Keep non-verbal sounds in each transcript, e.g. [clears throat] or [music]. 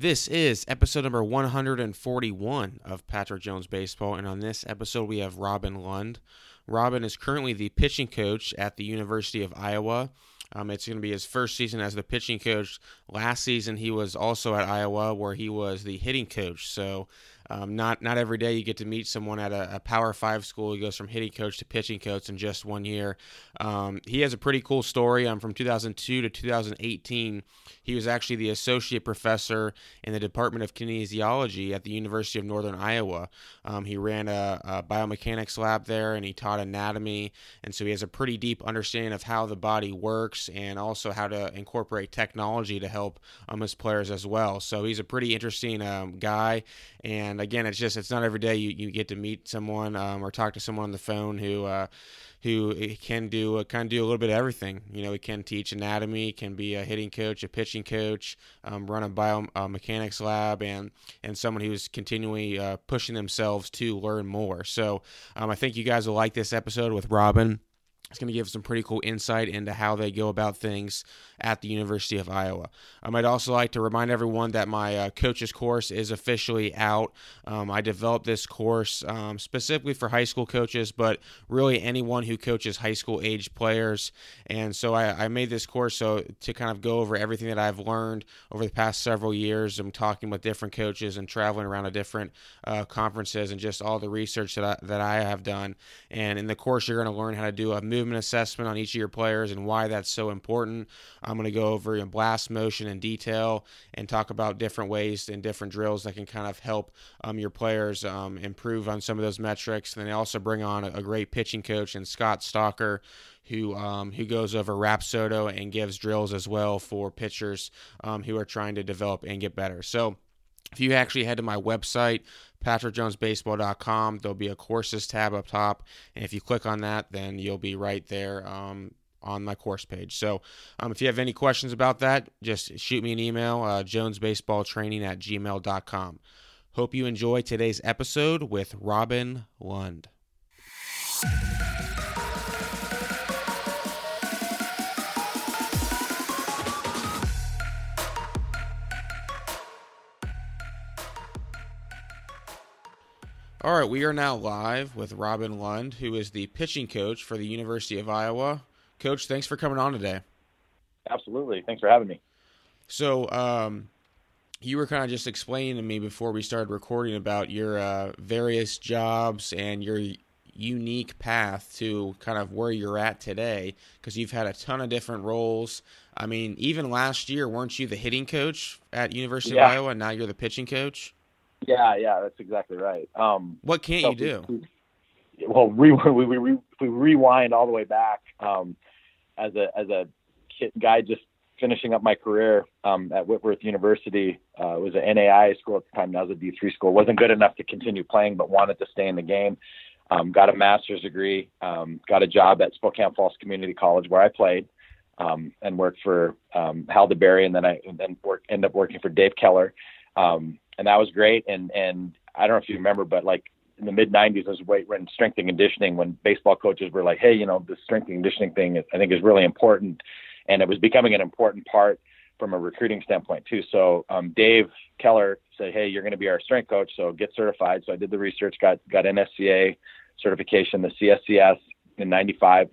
This is episode number 141 of Patrick Jones Baseball, and on this episode we have Robin Lund. Robin is currently the pitching coach at the University of Iowa. Um, it's going to be his first season as the pitching coach. Last season, he was also at Iowa, where he was the hitting coach. So um, not not every day you get to meet someone at a, a, Power Five school. He goes from hitting coach to pitching coach in just one year. Um, he has a pretty cool story. Um, from 2002 to 2018, he was actually the associate professor in the Department of Kinesiology at the University of Northern Iowa. Um, he ran a, a, biomechanics lab there, and he taught anatomy, and so he has a pretty deep understanding of how the body works and also how to incorporate technology to help um, his players as well. So he's a pretty interesting um, guy and again, it's just it's not every day you, you get to meet someone um, or talk to someone on the phone who uh, who eh, can do uh, kind of do a little bit of everything. You know, he can teach anatomy, can be a hitting coach, a pitching coach, um, run a biomechanics lab, and and someone who's continually uh, pushing themselves to learn more. So um, I think you guys will like this episode with Robin. It's going to give some pretty cool insight into how they go about things at the University of Iowa. Um, I'd also like to remind everyone that my uh, coaches course is officially out. Um, I developed this course um, specifically for high school coaches, but really anyone who coaches high school age players. And so I, I made this course so to kind of go over everything that I've learned over the past several years. I'm talking with different coaches and traveling around to different uh, conferences and just all the research that I, that I have done. And in the course, you're going to learn how to do a movement assessment on each of your players and why that's so important. I'm going to go over in blast motion in detail and talk about different ways and different drills that can kind of help um, your players um, improve on some of those metrics. And then they also bring on a, a great pitching coach and Scott Stalker who um, who goes over Rapsodo and gives drills as well for pitchers um, who are trying to develop and get better. So if you actually head to my website, patrickjonesbaseball.com, there'll be a courses tab up top. And if you click on that, then you'll be right there um, on my course page. So um, if you have any questions about that, just shoot me an email, uh, jonesbaseballtraining at gmail.com. Hope you enjoy today's episode with Robin Lund. All right, we are now live with Robin Lund, who is the pitching coach for the University of Iowa. Coach, thanks for coming on today. Absolutely. Thanks for having me. So, um, you were kind of just explaining to me before we started recording about your uh, various jobs and your unique path to kind of where you're at today because you've had a ton of different roles. I mean, even last year, weren't you the hitting coach at University yeah. of Iowa? And now you're the pitching coach. Yeah, yeah, that's exactly right. Um, what can't so you do? We, well, we, [laughs] we, we, we, we rewind all the way back um, as a as a kid, guy just finishing up my career um, at Whitworth University. Uh, it was an NAI school at the time. Now it's a D3 school. wasn't good enough to continue playing, but wanted to stay in the game. Um, got a master's degree. Um, got a job at Spokane Falls Community College where I played. Um, and worked for um, Hal DeBerry, and then I and then work, ended up working for Dave Keller. Um, and that was great. And and I don't know if you remember, but like in the mid '90s, I was when strength and conditioning when baseball coaches were like, "Hey, you know, the strength and conditioning thing, I think, is really important," and it was becoming an important part from a recruiting standpoint too. So um, Dave Keller said, "Hey, you're going to be our strength coach, so get certified." So I did the research, got got NSCA certification, the CSCS in '95,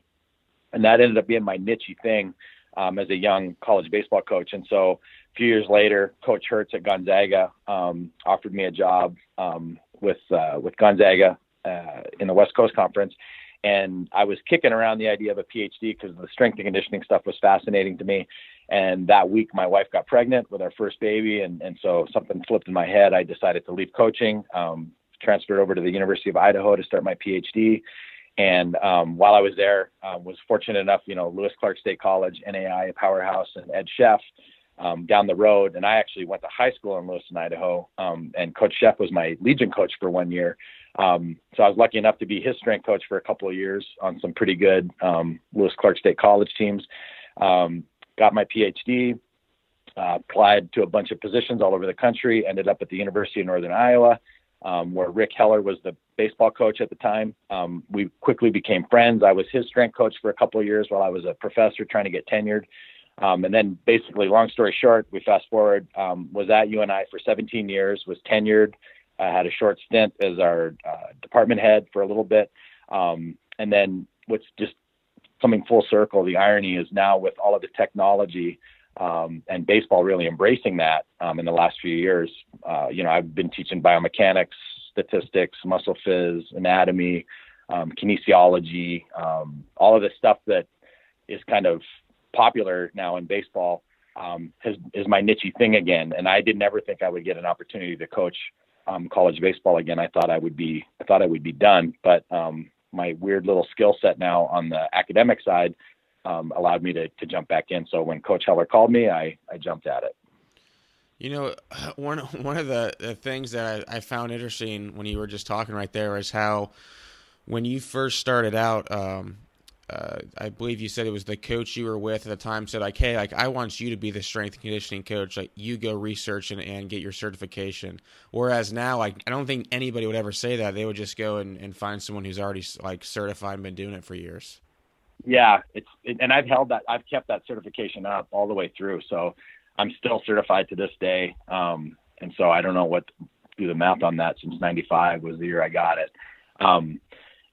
and that ended up being my niche thing um, as a young college baseball coach. And so a few years later, Coach Hertz at Gonzaga um, offered me a job um, with uh, with Gonzaga uh, in the West Coast Conference. And I was kicking around the idea of a PhD because the strength and conditioning stuff was fascinating to me. And that week, my wife got pregnant with our first baby, and, and so something flipped in my head. I decided to leave coaching, um, transferred over to the University of Idaho to start my PhD, and um, while I was there, uh, was fortunate enough, you know, Lewis Clark State College, NAI, powerhouse, and Ed Cheff um, down the road. And I actually went to high school in Lewiston, Idaho. Um, and Coach Cheff was my Legion coach for one year. Um, so I was lucky enough to be his strength coach for a couple of years on some pretty good um, Lewis Clark State College teams. Um, got my PhD, uh, applied to a bunch of positions all over the country, ended up at the University of Northern Iowa um, where Rick Heller was the baseball coach at the time. Um, we quickly became friends. I was his strength coach for a couple of years while I was a professor trying to get tenured. Um, and then basically, long story short, we fast forward, um, was at UNI for 17 years, was tenured, uh, had a short stint as our uh, department head for a little bit. Um, and then what's just coming full circle, the irony is now with all of the technology um, and baseball really embracing that um, in the last few years. Uh, you know, I've been teaching biomechanics, statistics, muscle phys, anatomy, um, kinesiology, all of the stuff that is kind of popular now in baseball um, has, is my niche thing again. And I did never think I would get an opportunity to coach um, college baseball again. I thought I would be I thought I would be done, but um, my weird little skill set now on the academic side um, allowed me to to jump back in. So when Coach Heller called me, I I jumped at it. You know, [laughs] one one of the, the things that I, I, found interesting when you were just talking right there is how when you first started out, um, uh, I believe you said it was the coach you were with at the time said like, hey, like I want you to be the strength and conditioning coach. Like you go research and, and get your certification. Whereas now, like I don't think anybody would ever say that. They would just go and, and find someone who's already like certified and been doing it for years. Yeah, it's it, and I've held that. I've kept that certification up all the way through. So I'm still certified to this day. Um, and so I don't know what do the math on that since '95 was the year I got it. Um,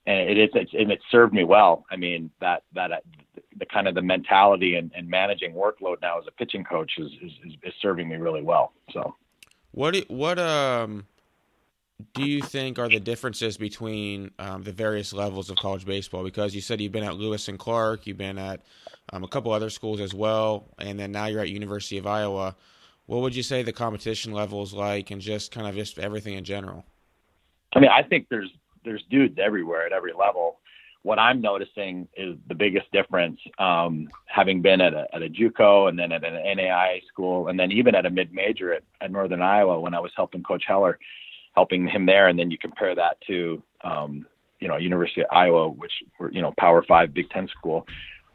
and it is it's, and it served me well. I mean that that uh, the kind of the mentality and, and managing workload now as a pitching coach is, is is serving me really well. So, what what um do you think are the differences between um, the various levels of college baseball? Because you said you've been at Lewis and Clark, you've been at um, a couple other schools as well, and then now you're at University of Iowa. What would you say the competition level is like, and just kind of just everything in general? I mean, I think there's there's dudes everywhere at every level. What I'm noticing is the biggest difference, um, having been at a, at a JUCO and then at an NAI school, and then even at a mid major at, at Northern Iowa when I was helping Coach Heller, helping him there, and then you compare that to um, you know University of Iowa, which were you know Power Five Big Ten school,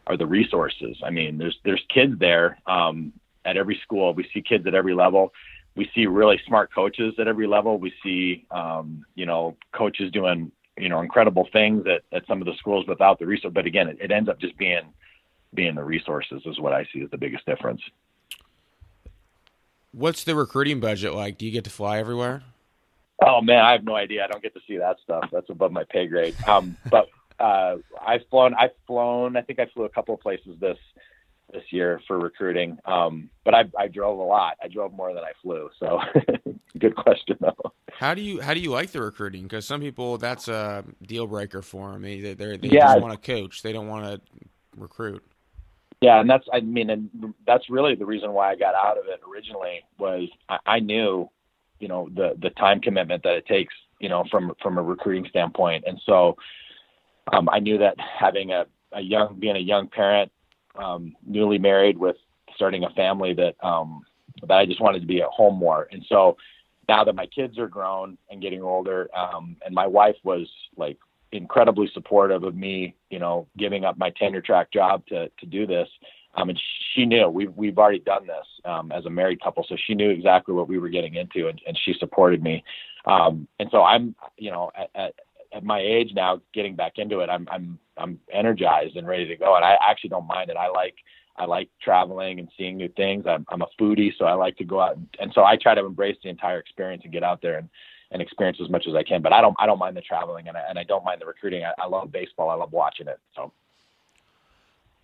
are the resources. I mean, there's there's kids there um, at every school. We see kids at every level we see really smart coaches at every level. We see, um, you know, coaches doing, you know, incredible things at, at some of the schools without the resource. But again, it, it ends up just being being the resources is what I see as the biggest difference. What's the recruiting budget like? Do you get to fly everywhere? Oh man, I have no idea. I don't get to see that stuff. That's above my pay grade. Um, but uh, I've flown. I've flown. I think I flew a couple of places this this year for recruiting. Um, but I, I drove a lot. I drove more than I flew. So [laughs] good question though. How do you how do you like the recruiting? Because some people that's a deal breaker for them. They they, they yeah. just want to coach. They don't want to recruit. Yeah, and that's I mean, and that's really the reason why I got out of it originally was I, I knew, you know, the the time commitment that it takes, you know, from from a recruiting standpoint, and so um, I knew that having a a young being a young parent um, newly married with starting a family that um, that I just wanted to be at home more. And so now that my kids are grown and getting older, um, and my wife was like incredibly supportive of me, you know, giving up my tenure track job to to do this. Um, and she knew we've we've already done this um, as a married couple, so she knew exactly what we were getting into, and, and she supported me. Um, and so I'm, you know, at, at, at my age now, getting back into it, I'm I'm I'm energized and ready to go. And I actually don't mind it. I like I like traveling and seeing new things. I'm I'm a foodie, so I like to go out and, and so I try to embrace the entire experience and get out there and and experience as much as I can. But I don't I don't mind the traveling and I, and I don't mind the recruiting. I, I love baseball. I love watching it. So.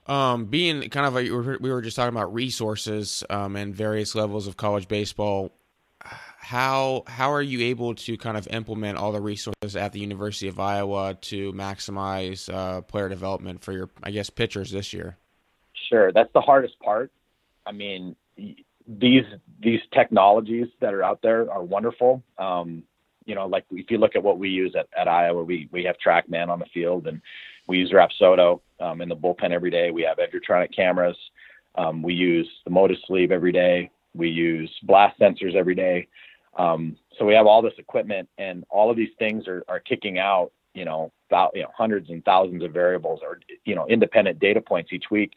Um, being kind of a, we were just talking about resources um, and various levels of college baseball how how are you able to kind of implement all the resources at the University of Iowa to maximize uh, player development for your, I guess, pitchers this year? Sure, that's the hardest part. I mean, these these technologies that are out there are wonderful. Um, you know, like if you look at what we use at, at Iowa, we we have TrackMan on the field, and we use Rapsodo um, in the bullpen every day. We have Edgertronic cameras. Um, we use the Motus Sleeve every day. We use blast sensors every day. Um, so we have all this equipment, and all of these things are, are kicking out, you know, about, you know, hundreds and thousands of variables or you know, independent data points each week,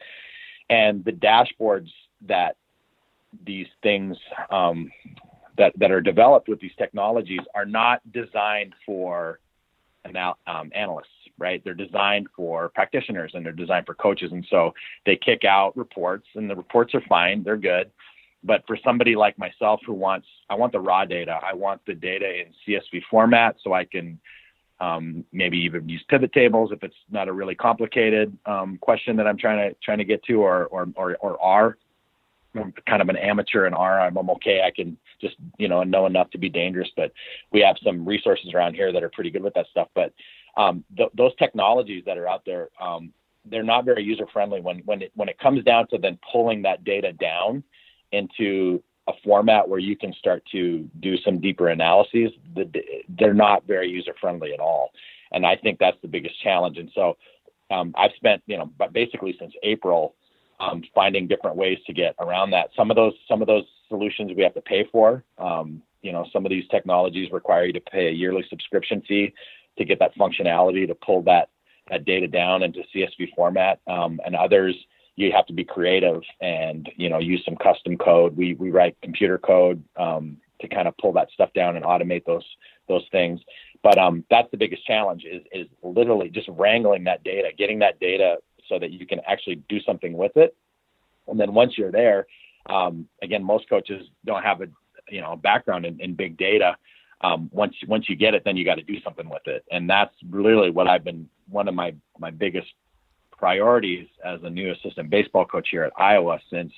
and the dashboards that these things um, that that are developed with these technologies are not designed for anal- um, analysts. right? They're designed for practitioners and they're designed for coaches. And so they kick out reports and the reports are fine. They're good. But for somebody like myself who wants, I want the raw data. I want the data in CSV format so I can um, maybe even use pivot tables if it's not a really complicated um, question that I'm trying to trying to get to, or or or, or R. I'm kind of an amateur in R. I'm, I'm okay. I can just you know know enough to be dangerous, but we have some resources around here that are pretty good with that stuff. But um, th- those technologies that are out there, um, they're not very user friendly when when it when it comes down to then pulling that data down into a format where you can start to do some deeper analyses, they're not very user friendly at all. And I think that's the biggest challenge. And so um, I've spent, you know, but basically since April, um, finding different ways to get around that. Some of those, some of those solutions we have to pay for. Um, you know, some of these technologies require you to pay a yearly subscription fee to get that functionality to pull that that data down into CSV format, um, and others you have to be creative and you know use some custom code. We we write computer code um, to kind of pull that stuff down and automate those those things. But um, that's the biggest challenge is is literally just wrangling that data, getting that data so that you can actually do something with it. And then once you're there, um, again, most coaches don't have a you know background in, in big data. Um, once once you get it, then you got to do something with it, and that's really what I've been one of my my biggest priorities as a new assistant baseball coach here at Iowa since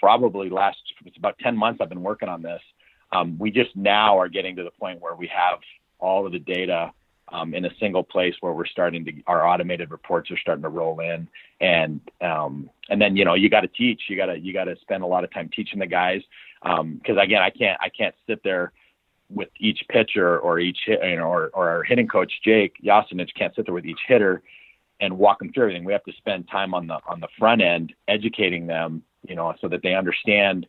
probably last it's about 10 months I've been working on this. Um, we just now are getting to the point where we have all of the data um, in a single place where we're starting to our automated reports are starting to roll in and um, and then you know you got to teach you got to you got to spend a lot of time teaching the guys because um, again I can't I can't sit there with each pitcher or each hit, you know, or, or our hitting coach Jake Yacinich can't sit there with each hitter and walk them through everything. We have to spend time on the on the front end educating them, you know, so that they understand,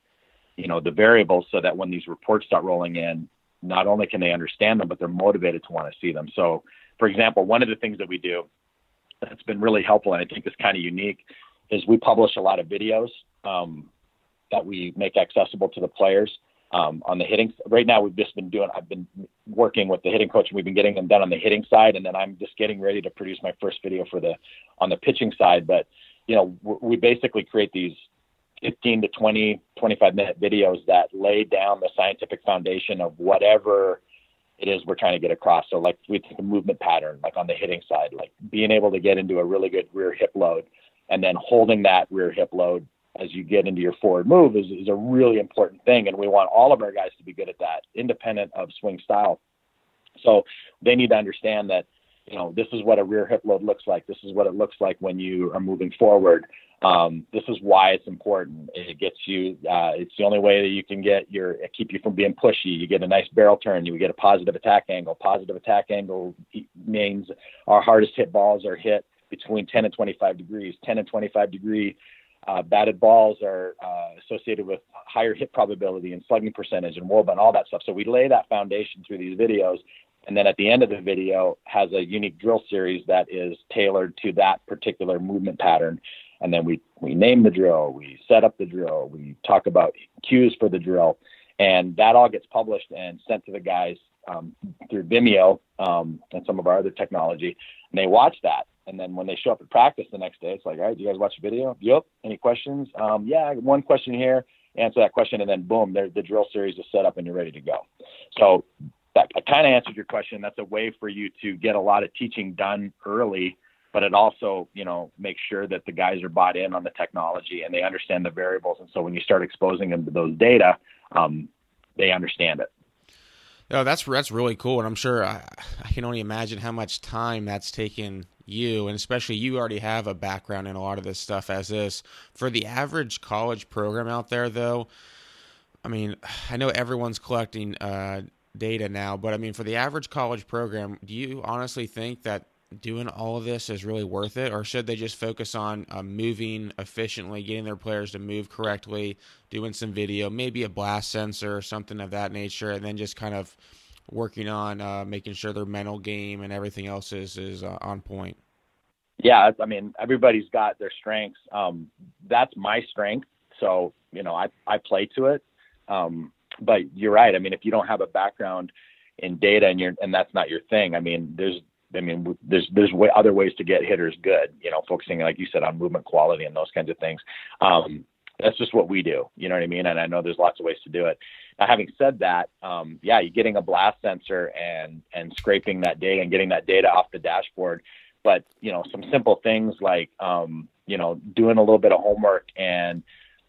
you know, the variables, so that when these reports start rolling in, not only can they understand them, but they're motivated to want to see them. So, for example, one of the things that we do that's been really helpful, and I think is kind of unique, is we publish a lot of videos um, that we make accessible to the players um, on the hitting. Right now, we've just been doing. I've been working with the hitting coach, and we've been getting them done on the hitting side, and then I'm just getting ready to produce my first video for the on the pitching side. But you know, we basically create these 15 to 20, 25 minute videos that lay down the scientific foundation of whatever it is we're trying to get across. So, like we take a movement pattern, like on the hitting side, like being able to get into a really good rear hip load, and then holding that rear hip load as you get into your forward move is, is a really important thing. And we want all of our guys to be good at that, independent of swing style. So they need to understand that, you know, this is what a rear hip load looks like. This is what it looks like when you are moving forward. Um, this is why it's important. It gets you. Uh, it's the only way that you can get your keep you from being pushy. You get a nice barrel turn. You get a positive attack angle. Positive attack angle means our hardest hit balls are hit between 10 and 25 degrees. 10 and 25 degree uh, batted balls are uh, associated with higher hit probability and slugging percentage and WOBA and all that stuff. So we lay that foundation through these videos. And then at the end of the video has a unique drill series that is tailored to that particular movement pattern. And then we, we name the drill, we set up the drill, we talk about cues for the drill. And that all gets published and sent to the guys um, through Vimeo um, and some of our other technology. And they watch that and then when they show up at practice the next day, it's like, all right, do you guys watch the video? Yep. Any questions? Um, yeah, one question here. Answer that question, and then boom, the drill series is set up and you're ready to go. So that kind of answered your question. That's a way for you to get a lot of teaching done early, but it also, you know, makes sure that the guys are bought in on the technology and they understand the variables. And so when you start exposing them to those data, um, they understand it. Oh, that's that's really cool, and I'm sure I, I, can only imagine how much time that's taken you, and especially you already have a background in a lot of this stuff as is. For the average college program out there, though, I mean, [sighs] I know everyone's collecting uh, data now, but I mean, for the average college program, do you honestly think that doing all of this is really worth it, or should they just focus on uh, moving efficiently, getting their players to move correctly, doing some video, maybe a blast sensor or something of that nature, and then just kind of working on uh, making sure their mental game and everything else is is uh, on point? Yeah, I mean everybody's got their strengths. Um, that's my strength, so you know I I play to it. Um, but you're right. I mean, if you don't have a background in data and you're and that's not your thing, I mean, there's I mean, there's there's way, other ways to get hitters good. You know, focusing like you said on movement quality and those kinds of things. Um, that's just what we do. You know what I mean? And I know there's lots of ways to do it. Now, having said that, um, yeah, you're getting a blast sensor and and scraping that data and getting that data off the dashboard. But you know, some simple things like um, you know doing a little bit of homework and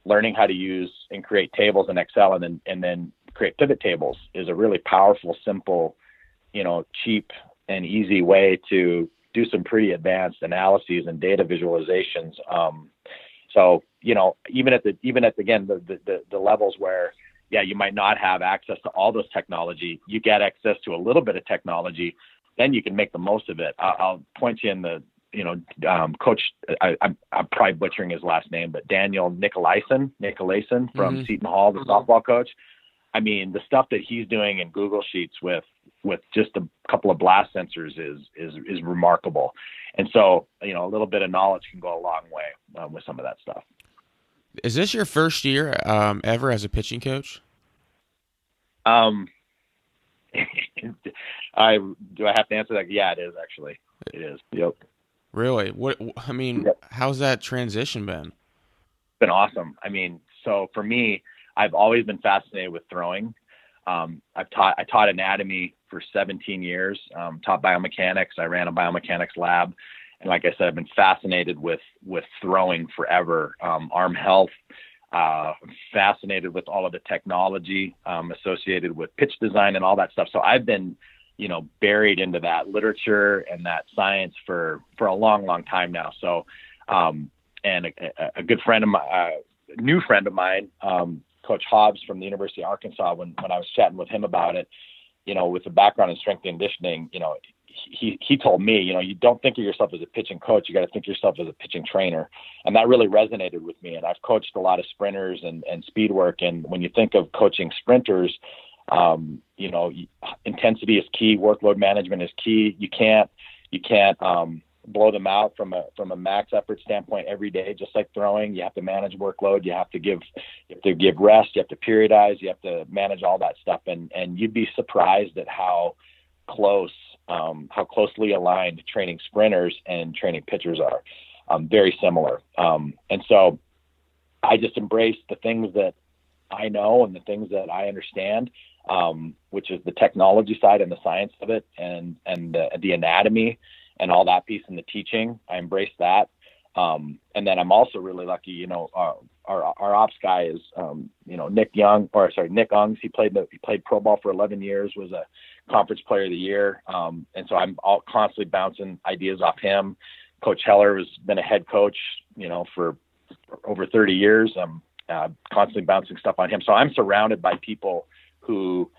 learning how to use and create tables in Excel and then and then create pivot tables is a really powerful, simple, you know, cheap and easy way to do some pretty advanced analyses and data visualizations. Um, so you know, even at the even at the, again the, the the levels where yeah you might not have access to all this technology, you get access to a little bit of technology, then you can make the most of it. I'll, I'll point you in the you know, um, coach, I, am I'm probably butchering his last name, but Daniel Nicolaisen, Nicolaisen from mm-hmm. Seton Hall, the mm-hmm. softball coach. I mean, the stuff that he's doing in Google Sheets with with just a couple of blast sensors is is is remarkable. And so, you know, a little bit of knowledge can go a long way um, with some of that stuff. Is this your first year um, ever as a pitching coach? Um, [laughs] I do I have to answer that? Yeah, it is actually. It is. Yep. Really? What? I mean, yep. how's that transition been? It's been awesome. I mean, so for me, I've always been fascinated with throwing. Um, I've taught I taught anatomy for 17 years. Um, taught biomechanics. I ran a biomechanics lab, and like I said, I've been fascinated with with throwing forever. Um, arm health. Uh, fascinated with all of the technology um, associated with pitch design and all that stuff. So I've been you know buried into that literature and that science for for a long long time now so um and a, a good friend of my uh, new friend of mine um coach hobbs from the university of arkansas when when i was chatting with him about it you know with the background in strength and conditioning you know he he told me you know you don't think of yourself as a pitching coach you got to think of yourself as a pitching trainer and that really resonated with me and i've coached a lot of sprinters and and speed work and when you think of coaching sprinters um, you know, intensity is key. Workload management is key. You can't you can't um, blow them out from a from a max effort standpoint every day. Just like throwing, you have to manage workload. You have to give you have to give rest. You have to periodize. You have to manage all that stuff. And and you'd be surprised at how close um, how closely aligned training sprinters and training pitchers are. Um, very similar. Um, and so I just embrace the things that I know and the things that I understand um, which is the technology side and the science of it, and and the, the anatomy and all that piece and the teaching. I embrace that. Um, and then I'm also really lucky, you know, our, our, our ops guy is, um, you know, Nick Young, or sorry, Nick Ungs. He played he played pro ball for 11 years, was a conference player of the year. Um, and so I'm all constantly bouncing ideas off him. Coach Heller has been a head coach, you know, for, for over 30 years. I'm uh, constantly bouncing stuff on him. So I'm surrounded by people who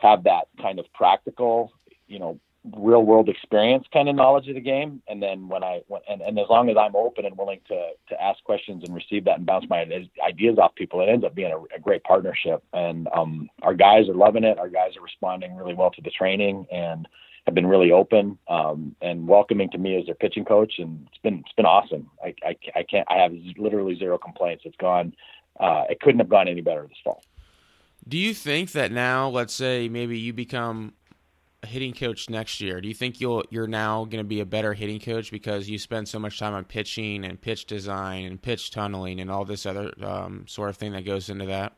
have that kind of practical, you know, real world experience kind of knowledge of the game. And then when I and, and as long as I'm open and willing to to ask questions and receive that and bounce my ideas off people, it ends up being a, a great partnership. And um, our guys are loving it. Our guys are responding really well to the training and have been really open um, and welcoming to me as their pitching coach. And it's been it's been awesome. I I, I can't I have literally zero complaints. It's gone. Uh, it couldn't have gone any better this fall. Do you think that now, let's say maybe you become hitting coach next year, do you think you'll you're now going to be a better hitting coach because you spend so much time on pitching and pitch design and pitch tunneling and all this other um, sort of thing that goes into that?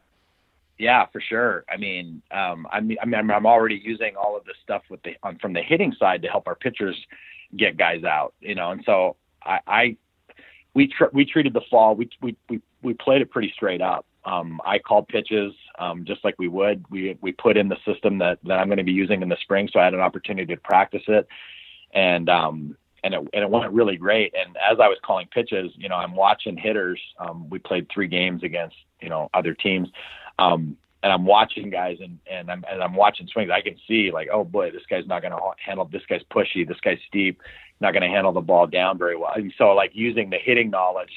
Yeah, for sure. I mean, um, I mean, I mean, I'm already using all of this stuff with the on, from the hitting side to help our pitchers get guys out, you know, and so I, I we tr- we treated the fall we we we we played it pretty straight up. Um, I called pitches um, just like we would. We we put in the system that, that I'm going to be using in the spring, so I had an opportunity to practice it, and um, and it and it went really great. And as I was calling pitches, you know, I'm watching hitters. Um, we played three games against you know other teams, um, and I'm watching guys and and I'm and I'm watching swings. I can see like, oh boy, this guy's not going to handle. This guy's pushy. This guy's steep. Not going to handle the ball down very well. And so like using the hitting knowledge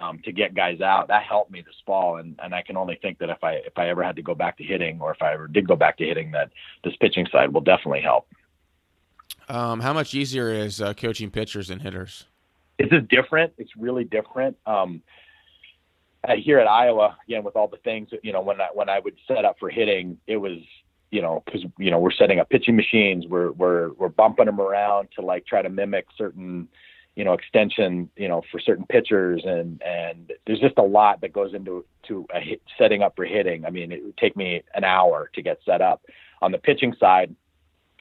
um, to get guys out. That helped me this fall, and and I can only think that if I if I ever had to go back to hitting, or if I ever did go back to hitting, that this pitching side will definitely help. Um, how much easier is uh, coaching pitchers and hitters? It's just different. It's really different. Um, here at Iowa, again with all the things, you know, when I when I would set up for hitting, it was you know, because you know we're setting up pitching machines, we're we're we're bumping them around to like try to mimic certain, you know, extension, you know, for certain pitchers, and and there's just a lot that goes into to hit, setting up for hitting. I mean, it would take me an hour to get set up. On the pitching side,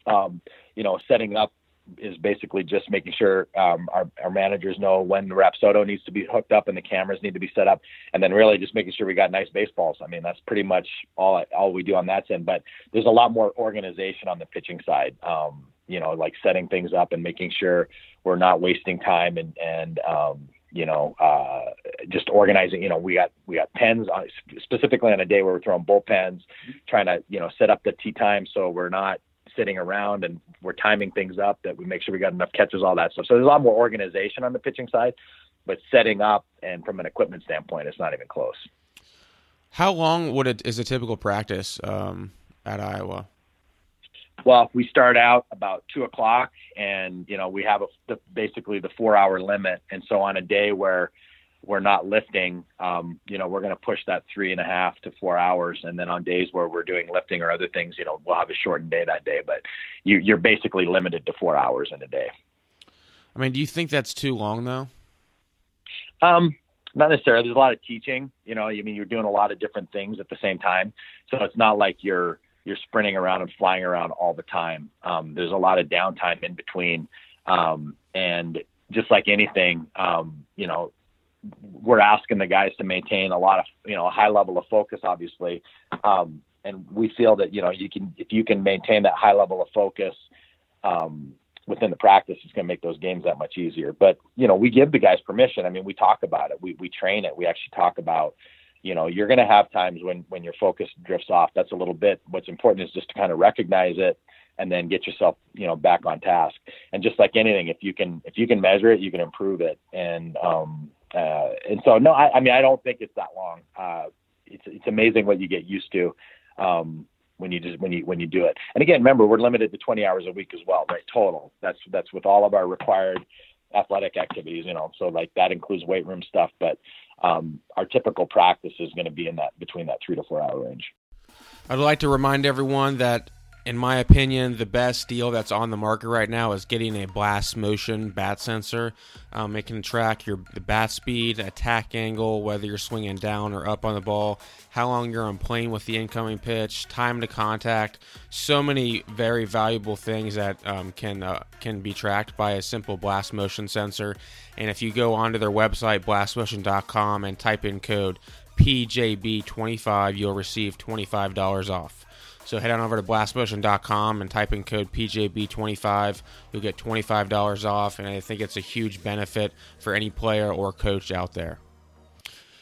um, you know, setting up is basically just making sure um, our, our managers know when the Rapsodo needs to be hooked up and the cameras need to be set up, and then really just making sure we got nice baseballs. I mean, that's pretty much all all we do on that end. But there's a lot more organization on the pitching side. Um, you know, like setting things up and making sure we're not wasting time and and um, you know, uh, just organizing. You know, we got we got pens on, specifically on a day where we're throwing bullpens, trying to you know set up the tee time so we're not sitting around and we're timing things up that we make sure we got enough catches, all that stuff. So there's a lot more organization on the pitching side, but setting up and from an equipment standpoint, it's not even close. How long would it is a typical practice um, at Iowa? Well, we start out about two o'clock, and you know we have a, the, basically the four-hour limit, and so on a day where we're not lifting, um, you know, we're going to push that three and a half to four hours. And then on days where we're doing lifting or other things, you know, we'll have a shortened day that day, but you, you're basically limited to four hours in a day. I mean, do you think that's too long though? Um, not necessarily. There's a lot of teaching, you know, I mean, you're doing a lot of different things at the same time. So it's not like you're, you're sprinting around and flying around all the time. Um, there's a lot of downtime in between. Um, and just like anything, um, you know, we're asking the guys to maintain a lot of you know a high level of focus, obviously, um, and we feel that you know you can if you can maintain that high level of focus um, within the practice, it's going to make those games that much easier. But you know we give the guys permission. I mean, we talk about it. We we train it. We actually talk about you know you're going to have times when when your focus drifts off. That's a little bit. What's important is just to kind of recognize it and then get yourself you know back on task and just like anything if you can if you can measure it you can improve it and um uh, and so, no, I, I, mean, I don't think it's that long. Uh, it's it's amazing what you get used to um, when you just when you when you do it. And again, remember, we're limited to 20 hours a week as well, right? Total. That's that's with all of our required athletic activities. You know, so like that includes weight room stuff, but um, our typical practice is going to be in that between that three to four hour range. I'd like to remind everyone that in my opinion, the best deal that's on the market right now is getting a blast motion bat sensor. Um, it can track your the bat speed, attack angle, whether you're swinging down or up on the ball, how long you're on plane with the incoming pitch, time to contact. So many very valuable things that um, can uh, can be tracked by a simple blast motion sensor. And if you go onto their website blastmotion.com and type in code PJB25, you'll receive $25 off. So head on over to blastmotion.com and type in code PJB25. You'll get $25 off, and I think it's a huge benefit for any player or coach out there.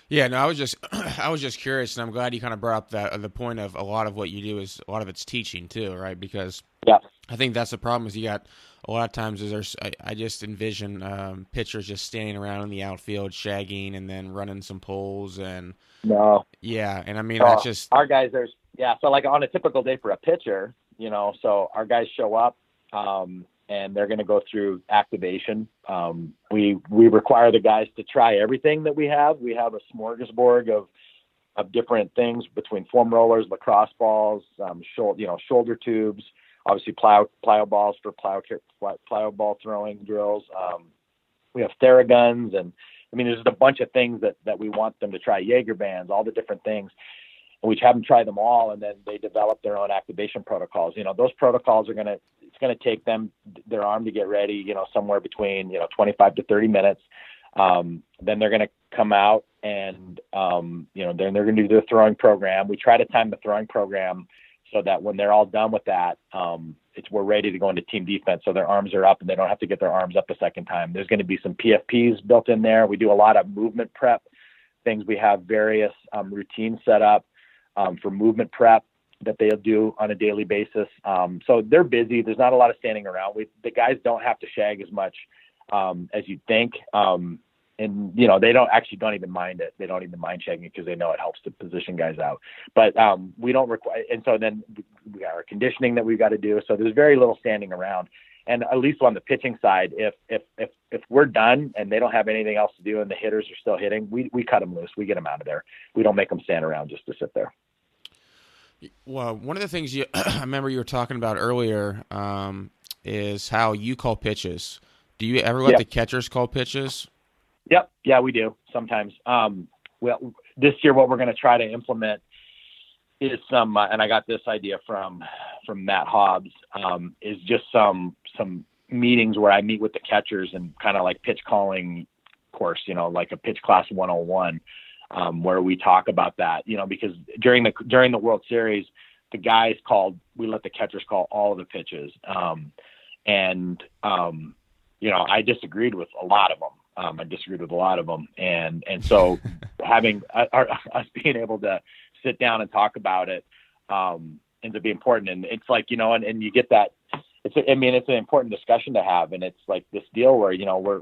Yeah, no, I was just [clears throat] I was just curious, and I'm glad you kind of brought up that the point of a lot of what you do is a lot of it's teaching too, right? Because yeah, I think that's the problem is you got a lot of times is there's I, I just envision um, pitchers just standing around in the outfield shagging and then running some pulls and no, yeah, and I mean that's just our guys. There's yeah, so like on a typical day for a pitcher, you know, so our guys show up um, and they're going to go through activation. Um, we we require the guys to try everything that we have. We have a smorgasbord of of different things between foam rollers, lacrosse balls, um, shoulder, you know, shoulder tubes, obviously plow plyo balls for plyo plyo ball throwing drills. Um, we have theraguns and I mean, there's just a bunch of things that, that we want them to try, Jaeger bands, all the different things we have them try them all, and then they develop their own activation protocols. You know, those protocols are gonna it's gonna take them their arm to get ready. You know, somewhere between you know 25 to 30 minutes. Um, then they're gonna come out and um, you know then they're gonna do their throwing program. We try to time the throwing program so that when they're all done with that, um, it's we're ready to go into team defense. So their arms are up and they don't have to get their arms up a second time. There's going to be some PFPs built in there. We do a lot of movement prep things. We have various um, routines set up um, for movement prep that they'll do on a daily basis. Um, so they're busy. There's not a lot of standing around. We, the guys don't have to shag as much um, as you think. Um, and you know they don't actually don't even mind it. They don't even mind shagging because they know it helps to position guys out. But um, we don't require. And so then we got our conditioning that we've got to do. So there's very little standing around. And at least on the pitching side, if if if if we're done and they don't have anything else to do and the hitters are still hitting, we we cut them loose. We get them out of there. We don't make them stand around just to sit there. Well, one of the things you [clears throat] I remember you were talking about earlier um, is how you call pitches. Do you ever let yep. the catchers call pitches? Yep. Yeah, we do sometimes. Um, well, this year, what we're going to try to implement is some, uh, and I got this idea from from Matt Hobbs, um, is just some some meetings where I meet with the catchers and kind of like pitch calling course, you know, like a pitch class 101, um, where we talk about that, you know, because during the during the World Series, the guys called, we let the catchers call all of the pitches, um, and um, you know, I disagreed with a lot of them. Um, I disagreed with a lot of them, and and so [laughs] having uh, [laughs] us being able to sit down and talk about it um, ends up being important. And it's like you know, and, and you get that. It's a, I mean, it's an important discussion to have, and it's like this deal where you know we're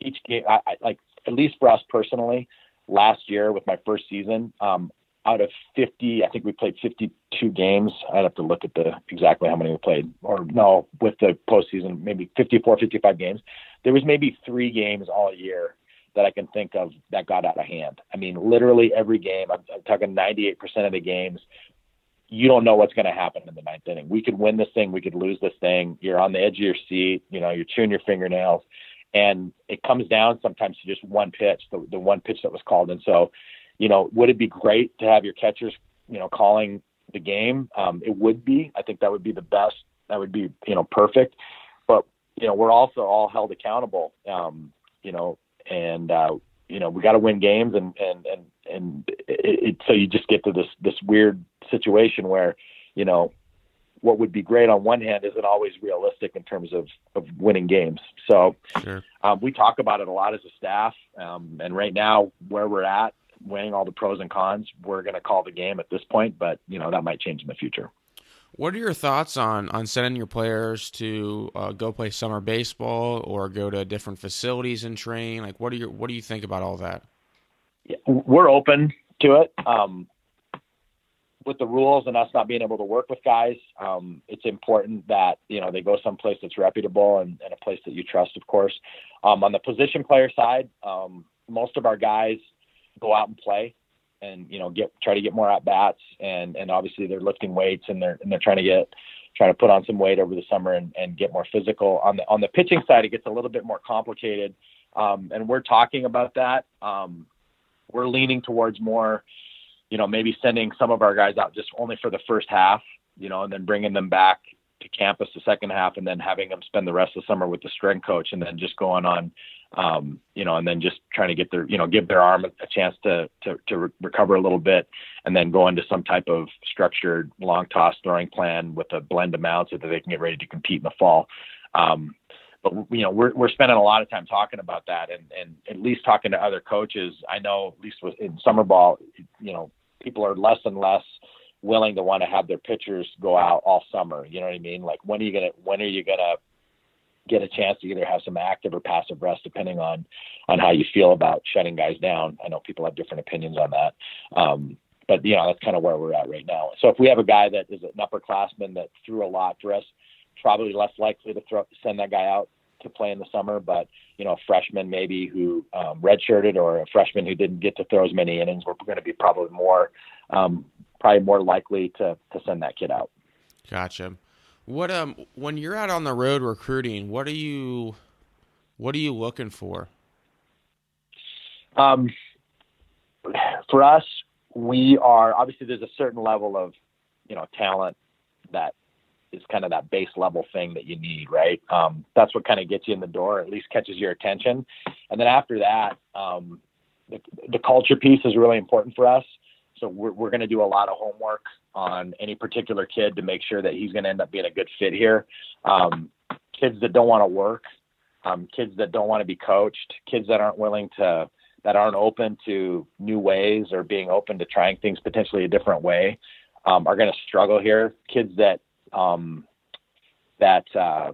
each game. I, I like at least for us personally, last year with my first season, um, out of 50, I think we played 52 games. I'd have to look at the exactly how many we played, or no, with the postseason, maybe 54, 55 games. There was maybe three games all year that I can think of that got out of hand. I mean, literally every game. I'm, I'm talking 98% of the games. You don't know what's going to happen in the ninth inning. We could win this thing. We could lose this thing. You're on the edge of your seat. You know, you're chewing your fingernails, and it comes down sometimes to just one pitch, the, the one pitch that was called. And so, you know, would it be great to have your catchers, you know, calling the game? Um, it would be. I think that would be the best. That would be, you know, perfect. But you know, we're also all held accountable. Um, you know, and uh, you know, we got to win games, and and and and it, it, so you just get to this this weird situation where, you know, what would be great on one hand isn't always realistic in terms of, of winning games. So sure. um, we talk about it a lot as a staff. Um, and right now, where we're at, weighing all the pros and cons, we're going to call the game at this point, but you know that might change in the future. What are your thoughts on on sending your players to uh, go play summer baseball or go to different facilities and train? Like, what do you what do you think about all that? Yeah, we're open to it. Um, with the rules and us not being able to work with guys, um, it's important that you know they go someplace that's reputable and, and a place that you trust, of course. Um, on the position player side, um, most of our guys go out and play and you know get try to get more at bats. And and obviously they're lifting weights and they're and they're trying to get trying to put on some weight over the summer and, and get more physical. On the on the pitching side it gets a little bit more complicated. Um, and we're talking about that. Um, we're leaning towards more you know maybe sending some of our guys out just only for the first half you know and then bringing them back to campus the second half and then having them spend the rest of the summer with the strength coach and then just going on um, you know, and then just trying to get their, you know, give their arm a, chance to, to, to re- recover a little bit and then go into some type of structured long toss throwing plan with a blend amount so that they can get ready to compete in the fall. Um, but you know, we're, we're spending a lot of time talking about that and, and at least talking to other coaches. I know at least with in summer ball, you know, people are less and less willing to want to have their pitchers go out all summer. You know what I mean? Like when are you to, when are you to get a chance to either have some active or passive rest, depending on on how you feel about shutting guys down. I know people have different opinions on that, um, but you know that's kind of where we're at right now. So if we have a guy that is an upperclassman that threw a lot for us, probably less likely to throw, send that guy out to play in the summer. But you know, a freshman maybe who um, redshirted or a freshman who didn't get to throw as many innings, we're going to be probably more um, probably more likely to to send that kid out. Gotcha. What um when you're out on the road recruiting, what are you what are you looking for? Um for us, we are obviously there's a certain level of, you know, talent that is kind of that base level thing that you need, right? Um, that's what kind of gets you in the door, at least catches your attention. And then after that, um, the, the culture piece is really important for us. So we're, we're going to do a lot of homework on any particular kid to make sure that he's going to end up being a good fit here. Um, kids that don't want to work, um, kids that don't want to be coached, kids that aren't willing to, that aren't open to new ways or being open to trying things potentially a different way, um, are going to struggle here. Kids that um, that uh,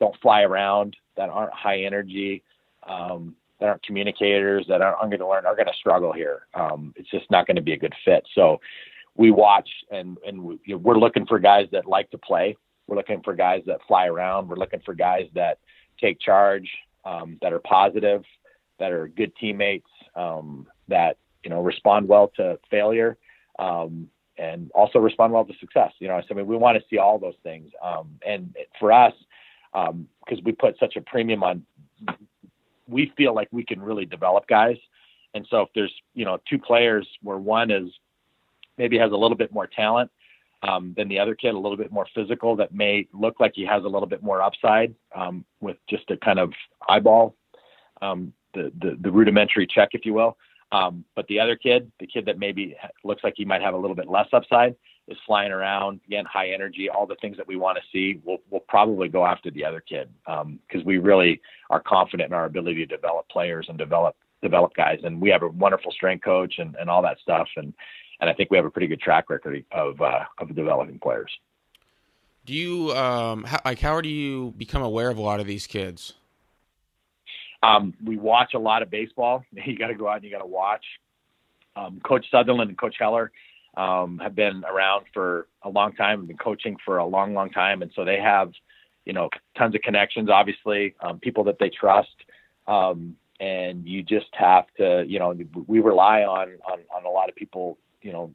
don't fly around, that aren't high energy, um, that aren't communicators, that aren't, going to learn, are going to struggle here. Um, it's just not going to be a good fit. So we watch and and we, you know, we're looking for guys that like to play. We're looking for guys that fly around. We're looking for guys that take charge, um, that are positive, that are good teammates, um, that you know respond well to failure. Um, and also respond well to success. You know, so I mean, we want to see all those things. Um, and for us, because um, we put such a premium on, we feel like we can really develop guys. And so if there's you know two players where one is maybe has a little bit more talent um, than the other kid, a little bit more physical, that may look like he has a little bit more upside um, with just a kind of eyeball, um, the, the, the rudimentary check, if you will. Um, but the other kid, the kid that maybe looks like he might have a little bit less upside, is flying around again, high energy, all the things that we want to see. We'll, we'll probably go after the other kid because um, we really are confident in our ability to develop players and develop develop guys. And we have a wonderful strength coach and, and all that stuff. And and I think we have a pretty good track record of uh, of developing players. Do you um how, like how do you become aware of a lot of these kids? Um, we watch a lot of baseball. [laughs] You got to go out and you got to watch. Um, Coach Sutherland and Coach Heller um, have been around for a long time, been coaching for a long, long time, and so they have, you know, tons of connections. Obviously, um, people that they trust. Um, and you just have to, you know, we rely on on, on a lot of people you know,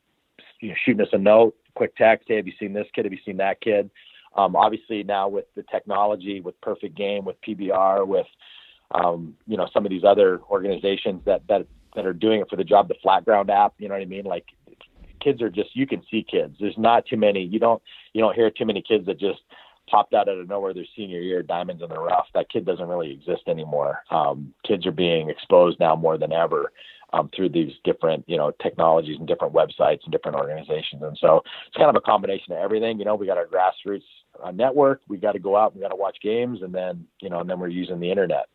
you know, shooting us a note, quick text, hey, have you seen this kid? Have you seen that kid? Um, obviously now with the technology, with Perfect Game, with PBR, with um, you know some of these other organizations that that that are doing it for the job, the Flat Ground app, you know what I mean? Like kids are just you can see kids. There's not too many. You don't you don't hear too many kids that just popped out of nowhere their senior year, diamonds in the rough. That kid doesn't really exist anymore. Um, kids are being exposed now more than ever um, through these different, you know, technologies and different websites and different organizations. And so it's kind of a combination of everything. You know, we got our grassroots uh, network. We got to go out. We got to watch games, and then you know, and then we're using the internet.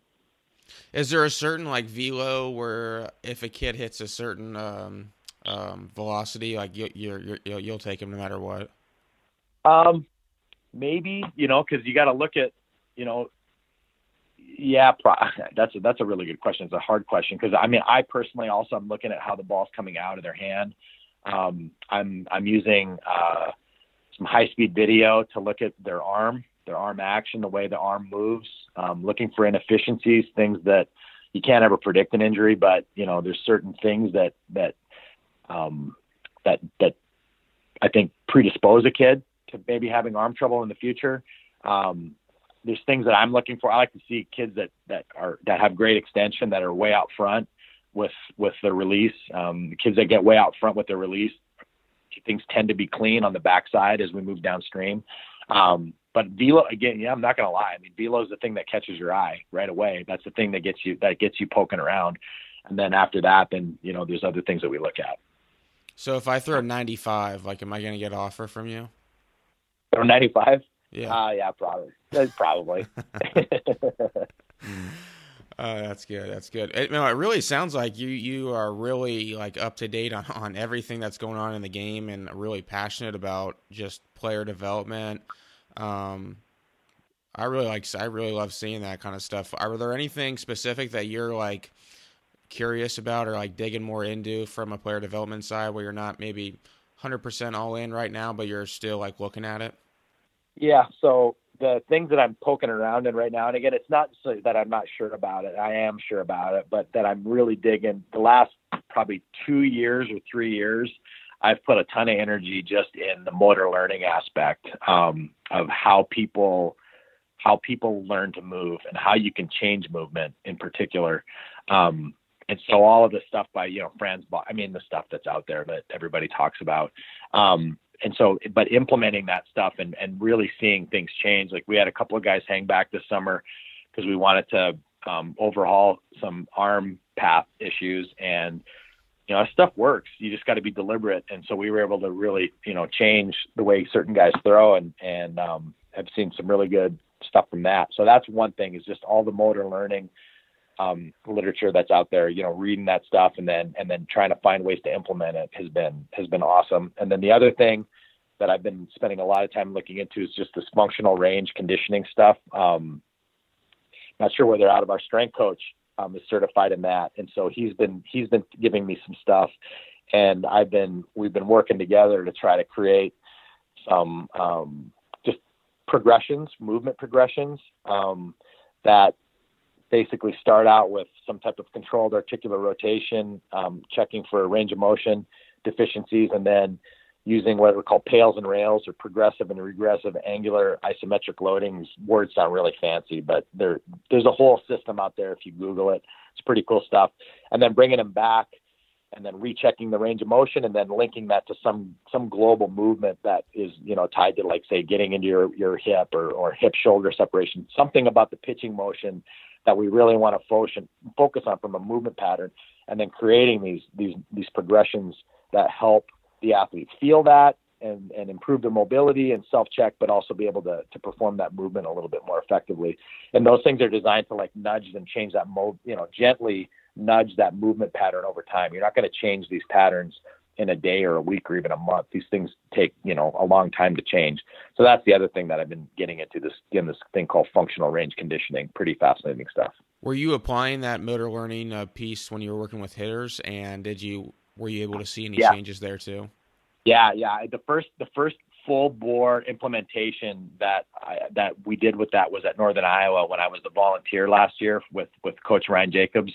Is there a certain like velo where if a kid hits a certain um, um, velocity, like you, you're, you're, you'll take him no matter what? Um, maybe you know because you got to look at you know yeah, pro- [laughs] that's a, that's a really good question. It's a hard question because I mean, I personally also I'm looking at how the ball's coming out of their hand. Um, I'm I'm using uh, some high speed video to look at their arm, their arm action, the way the arm moves, um, looking for inefficiencies, things that you can't ever predict an injury, but you know, there's certain things that that um, that that I think predispose a kid to maybe having arm trouble in the future. Um, there's things that I'm looking for. I like to see kids that that are that have great extension that are way out front with with the release. Um, the kids that get way out front with their release, things tend to be clean on the backside as we move downstream. Um, but velo again, yeah, I'm not gonna lie. I mean, velo is the thing that catches your eye right away. That's the thing that gets you that gets you poking around. And then after that, then you know, there's other things that we look at. So if I throw 95, like, am I gonna get an offer from you? Throw 95? Yeah. Uh, yeah, probably. Probably. Uh, [laughs] [laughs] that's good. That's good. It, it, really sounds like you you are really like up to date on, on everything that's going on in the game and really passionate about just player development. Um, I really like. I really love seeing that kind of stuff. Are there anything specific that you're like curious about or like digging more into from a player development side where you're not maybe 100% all in right now, but you're still like looking at it? Yeah. So the things that I'm poking around in right now, and again, it's not so that I'm not sure about it. I am sure about it, but that I'm really digging. The last probably two years or three years, I've put a ton of energy just in the motor learning aspect um, of how people how people learn to move and how you can change movement in particular. Um, and so all of the stuff by you know Frans, I mean the stuff that's out there that everybody talks about. Um, and so, but implementing that stuff and, and really seeing things change. Like we had a couple of guys hang back this summer because we wanted to um, overhaul some arm path issues and you know stuff works you just got to be deliberate and so we were able to really you know change the way certain guys throw and and um, have seen some really good stuff from that so that's one thing is just all the motor learning um, literature that's out there, you know, reading that stuff and then and then trying to find ways to implement it has been has been awesome. And then the other thing that I've been spending a lot of time looking into is just this functional range conditioning stuff. Um, not sure whether out of our strength coach um, is certified in that, and so he's been he's been giving me some stuff, and I've been we've been working together to try to create some um, just progressions, movement progressions um, that basically start out with some type of controlled articular rotation, um, checking for range of motion deficiencies, and then using what we call PAILs and RAILs or progressive and regressive angular isometric loadings. Words sound really fancy, but there there's a whole system out there if you Google it. It's pretty cool stuff. And then bringing them back and then rechecking the range of motion and then linking that to some some global movement that is you know tied to like say getting into your your hip or, or hip shoulder separation something about the pitching motion that we really want to focus on from a movement pattern and then creating these these these progressions that help the athlete feel that and, and improve their mobility and self check, but also be able to, to perform that movement a little bit more effectively. And those things are designed to like nudge and change that mode, you know, gently nudge that movement pattern over time. You're not going to change these patterns in a day or a week or even a month. These things take, you know, a long time to change. So that's the other thing that I've been getting into this, again, this thing called functional range conditioning. Pretty fascinating stuff. Were you applying that motor learning uh, piece when you were working with hitters and did you, were you able to see any yeah. changes there too? Yeah, yeah. The first the first full bore implementation that I, that we did with that was at Northern Iowa when I was the volunteer last year with with Coach Ryan Jacobs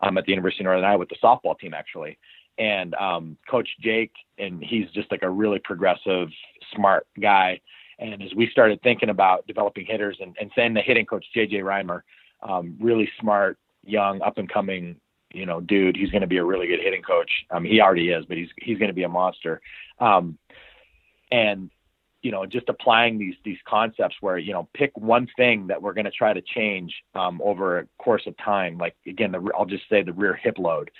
um, at the University of Northern Iowa with the softball team actually. And um, Coach Jake, and he's just like a really progressive, smart guy. And as we started thinking about developing hitters and, and saying the hitting coach JJ Reimer, um, really smart, young, up and coming you know, dude, he's going to be a really good hitting coach. Um, he already is, but he's he's going to be a monster. Um, and you know, just applying these these concepts where you know, pick one thing that we're going to try to change um, over a course of time. Like again, the I'll just say the rear hip load,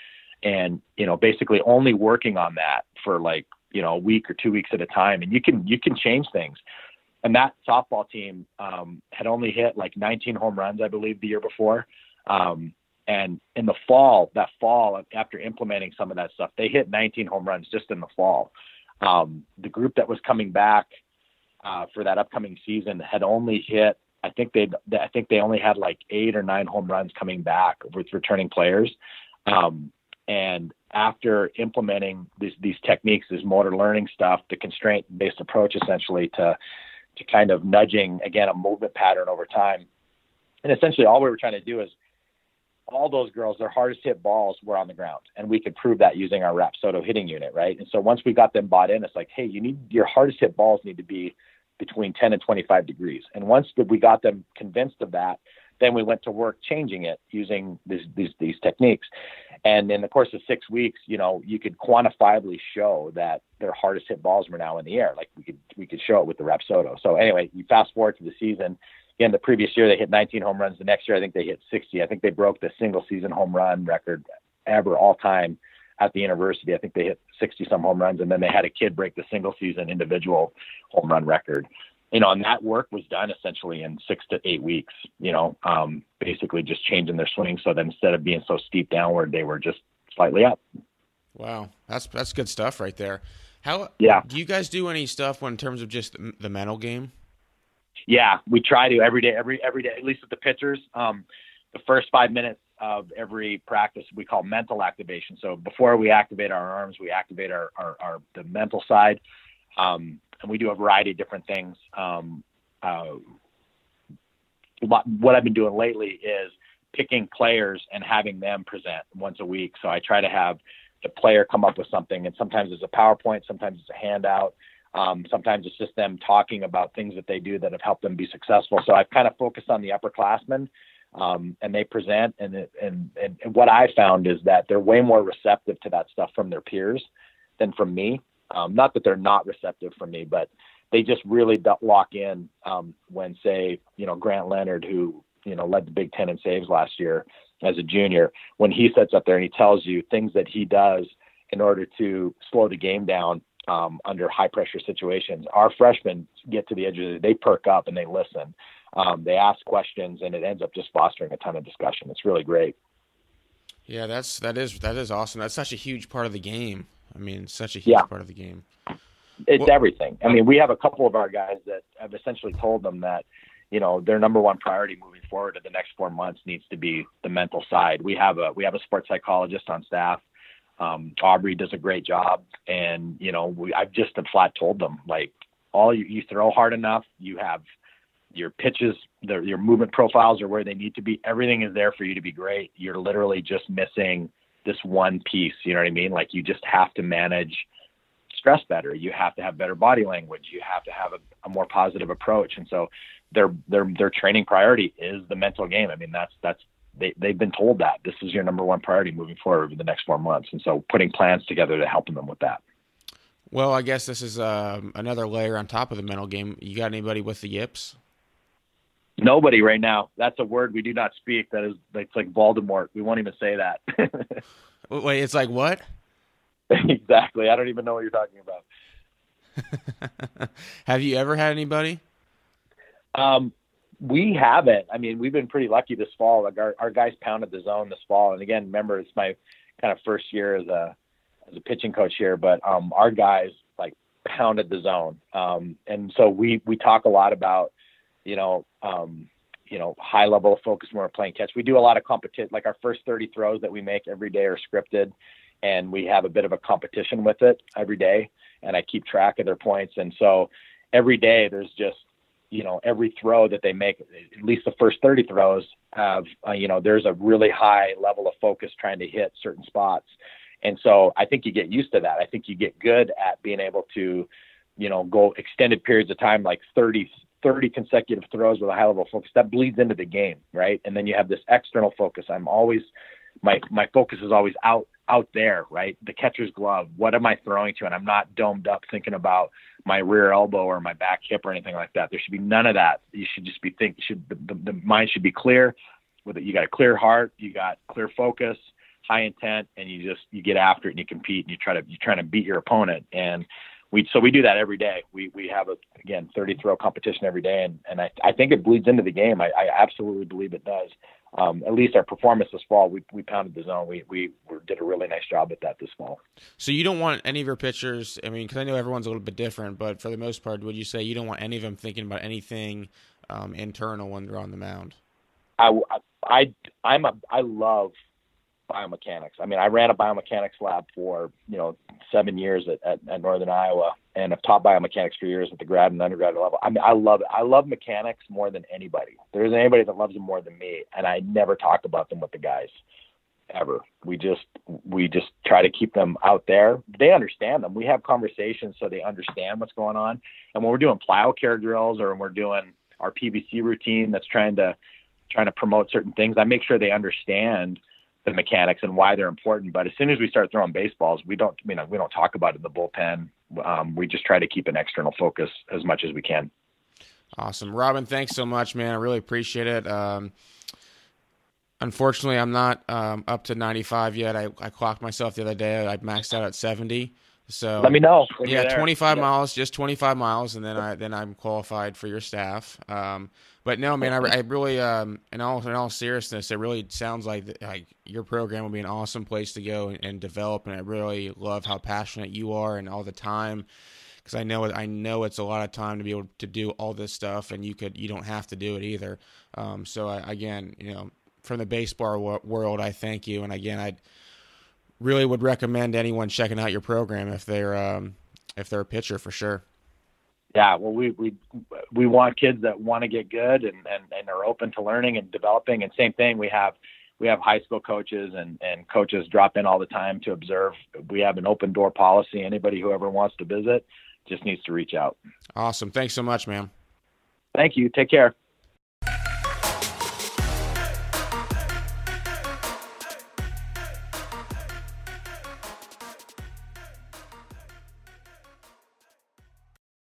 and you know, basically only working on that for like you know a week or two weeks at a time, and you can you can change things. And that softball team um, had only hit like 19 home runs, I believe, the year before. Um, and in the fall, that fall, after implementing some of that stuff, they hit 19 home runs just in the fall. Um, the group that was coming back uh, for that upcoming season had only hit, I think they, I think they only had like eight or nine home runs coming back with returning players. Um, and after implementing these, these techniques, this motor learning stuff, the constraint-based approach, essentially to to kind of nudging again a movement pattern over time, and essentially all we were trying to do is all those girls, their hardest hit balls were on the ground. And we could prove that using our Rapsodo hitting unit, right? And so once we got them bought in, it's like, hey, you need your hardest hit balls need to be between 10 and 25 degrees. And once we got them convinced of that, then we went to work changing it using these, these, these techniques. And in the course of six weeks, you know, you could quantifiably show that their hardest hit balls were now in the air. Like we could, we could show it with the Rapsodo. So anyway, you fast forward to the season again, the previous year they hit 19 home runs. The next year, I think they hit 60. I think they broke the single season home run record ever all time at the university. I think they hit 60 some home runs, and then they had a kid break the single season individual home run record. You know, and that work was done essentially in six to eight weeks. You know, um, basically just changing their swing so that instead of being so steep downward, they were just slightly up. Wow, that's that's good stuff right there. How yeah? Do you guys do any stuff in terms of just the mental game? Yeah, we try to every day, every every day, at least with the pitchers. Um, the first five minutes of every practice we call mental activation. So before we activate our arms, we activate our, our, our the mental side, um, and we do a variety of different things. Um, uh, what I've been doing lately is picking players and having them present once a week. So I try to have the player come up with something, and sometimes it's a PowerPoint, sometimes it's a handout. Um, sometimes it's just them talking about things that they do that have helped them be successful. So I've kind of focused on the upperclassmen, um, and they present. And, and and what I found is that they're way more receptive to that stuff from their peers than from me. Um, not that they're not receptive for me, but they just really lock in um, when, say, you know, Grant Leonard, who you know led the Big Ten in saves last year as a junior, when he sits up there and he tells you things that he does in order to slow the game down um, under high pressure situations. Our freshmen get to the edge of it, they perk up and they listen. Um, they ask questions, and it ends up just fostering a ton of discussion. It's really great. Yeah, that's that is that is awesome. That's such a huge part of the game. I mean, such a huge yeah. part of the game. It's well, everything. I mean, we have a couple of our guys that have essentially told them that, you know, their number one priority moving forward in the next four months needs to be the mental side. We have a we have a sports psychologist on staff um, Aubrey does a great job, and you know, we, I've just flat told them like, all you, you throw hard enough, you have your pitches, the, your movement profiles are where they need to be. Everything is there for you to be great. You're literally just missing this one piece. You know what I mean? Like you just have to manage stress better. You have to have better body language. You have to have a, a more positive approach. And so their their their training priority is the mental game. I mean, that's that's they they've been told that this is your number one priority moving forward over the next four months. And so putting plans together to helping them with that. Well, I guess this is um, another layer on top of the mental game. You got anybody with the yips? Nobody right now. That's a word we do not speak. That is, it's like Voldemort. We won't even say that. [laughs] Wait, it's like what? [laughs] exactly. I don't even know what you're talking about. [laughs] Have you ever had anybody? Um, we haven't. I mean, we've been pretty lucky this fall. Like our, our guys pounded the zone this fall. And again, remember, it's my kind of first year as a as a pitching coach here, but um, our guys like pounded the zone. Um, and so we we talk a lot about, you know, um, you know, high level of focus when we're playing catch. We do a lot of competition. Like our first 30 throws that we make every day are scripted, and we have a bit of a competition with it every day. And I keep track of their points. And so every day there's just you know every throw that they make at least the first 30 throws have uh, you know there's a really high level of focus trying to hit certain spots and so i think you get used to that i think you get good at being able to you know go extended periods of time like 30 30 consecutive throws with a high level focus that bleeds into the game right? And then you have this external focus. I'm always my my focus is always out out there right? The catcher's glove what am i throwing to? And i'm not domed up thinking about my rear elbow or my back hip or anything like that. There should be none of that. You should just be think should the, the, the mind should be clear with it. You got a clear heart you got clear focus high intent and you just you get after it and you compete and you try to you're trying to beat your opponent. And we so we do that every day. We we have a again 30 throw competition every day, and and I, I think it bleeds into the game. I, I absolutely believe it does. Um, at least our performance this fall, we we pounded the zone. We, we we did a really nice job at that this fall. So you don't want any of your pitchers. I mean, because I know everyone's a little bit different, but for the most part, would you say you don't want any of them thinking about anything um, internal when they're on the mound? I I I'm a I love biomechanics. I mean, I ran a biomechanics lab for you know seven years at, at, at Northern Iowa, and I've taught biomechanics for years at the grad and undergraduate level. I mean, I love. I love mechanics more than anybody. There isn't anybody that loves them more than me, and I never talk about them with the guys ever. We just we just try to keep them out there. They understand them. We have conversations so they understand what's going on. And when we're doing PlyoCare drills or when we're doing our PVC routine that's trying to trying to promote certain things, I make sure they understand the mechanics and why they're important. But as soon as we start throwing baseballs, we don't, you know, we don't talk about it in the bullpen. Um, we just try to keep an external focus as much as we can. Awesome, Robin. Thanks so much, man. I really appreciate it. Um, unfortunately, I'm not um, up to 95 yet. I, I clocked myself the other day. I maxed out at 70. So let me know. Yeah, 25 yeah. miles, just 25 miles, and then I then I'm qualified for your staff. Um, but no, man, I, I really, um, in all in all seriousness, it really sounds like like your program would be an awesome place to go and, and develop. And I really love how passionate you are and all the time, because I know I know it's a lot of time to be able to do all this stuff, and you could you don't have to do it either. Um, so I, again, you know, from the baseball world, I thank you, and again, I really would recommend anyone checking out your program if they're um, if they're a pitcher for sure yeah, well, we we we want kids that want to get good and, and and are open to learning and developing. And same thing, we have we have high school coaches and and coaches drop in all the time to observe. We have an open door policy. Anybody who ever wants to visit just needs to reach out. Awesome. Thanks so much, man. Thank you. Take care.